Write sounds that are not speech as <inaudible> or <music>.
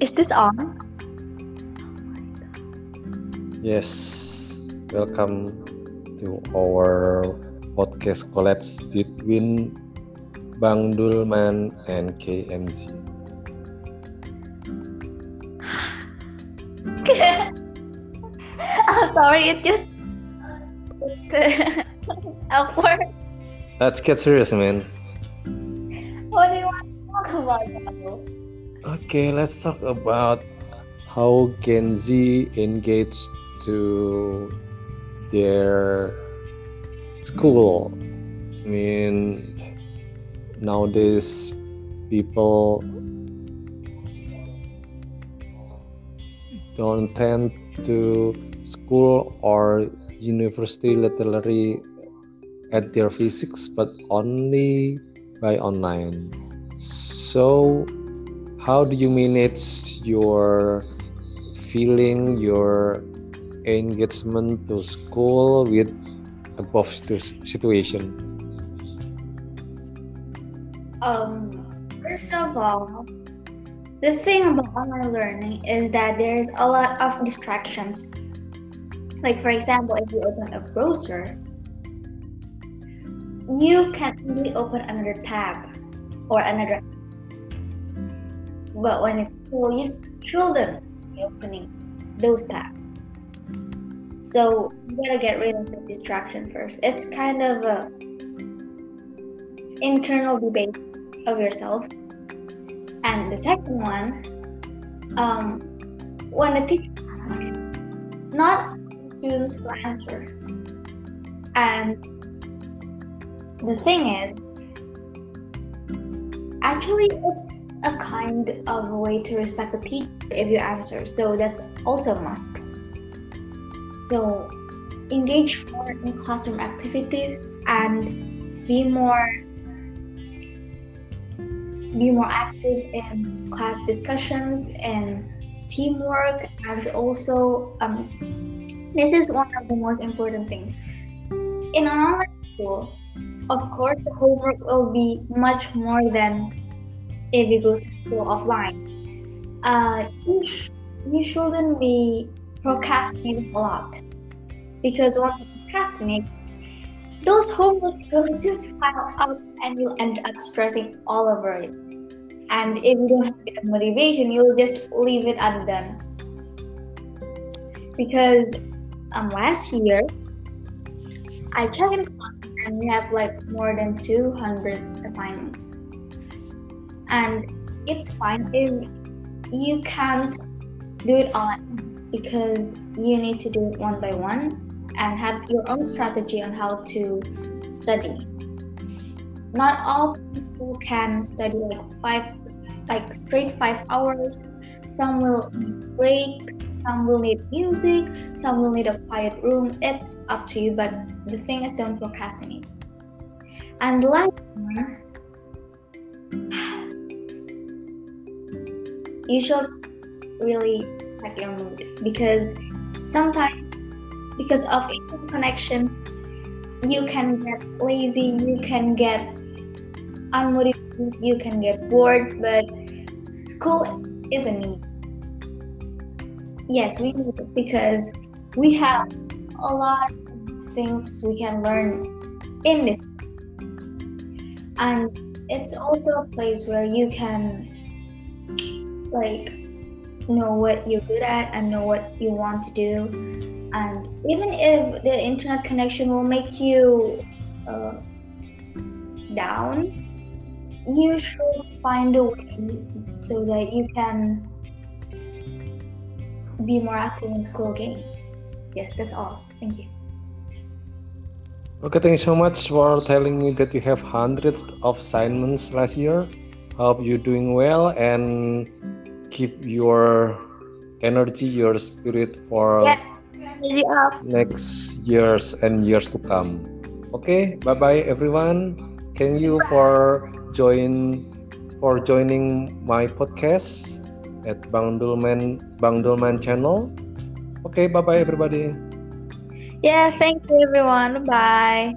this on? Yes, welcome to our podcast collapse between Bang Dulman and KMZ. <laughs> I'm sorry, it just <laughs> awkward. Let's get serious, man. What do you want to talk about? Okay, let's talk about how Gen Z engage to their school. I mean, nowadays people don't tend to school or university literally at their physics but only by online so how do you manage your feeling your engagement to school with above situ- situation Um, first of all, the thing about online learning is that there's a lot of distractions. Like, for example, if you open a browser, you can easily open another tab or another. But when it's school, you shouldn't be opening those tabs. So you gotta get rid of the distraction first. It's kind of a internal debate of yourself. And the second one, um, when the teacher asks, not students will answer. And the thing is, actually, it's a kind of way to respect the teacher if you answer. So that's also a must. So engage more in classroom activities and be more be more active in class discussions and teamwork and also um, this is one of the most important things in an online school of course the homework will be much more than if you go to school offline. Uh, you, sh- you shouldn't be procrastinating a lot. Because once you procrastinate those homeworks will just pile up and you'll end up stressing all over it. And if you don't have the motivation you'll just leave it undone. Because um, last year i checked in and we have like more than 200 assignments and it's fine if you can't do it all at once because you need to do it one by one and have your own strategy on how to study. Not all people can study like five like straight five hours. Some will break some will need music some will need a quiet room. It's up to you but the thing is don't procrastinate. And one you should really check your mood because sometimes because of internet connection you can get lazy you can get unmotivated you can get bored but school is a need. Yes we need it because we have a lot of things we can learn in this. And it's also a place where you can like know what you're good at and know what you want to do. And even if the internet connection will make you uh, down you should find a way so that you can be more active in school again. Yes that's all. Thank you. Okay, thank you so much for telling me that you have hundreds of assignments last year. Hope you're doing well and keep your energy, your spirit for yeah next years and years to come. Okay, bye bye everyone. Thank you for join for joining my podcast at Bang Dulman Bang Dulman channel. Okay, bye bye everybody. yeah thank you everyone bye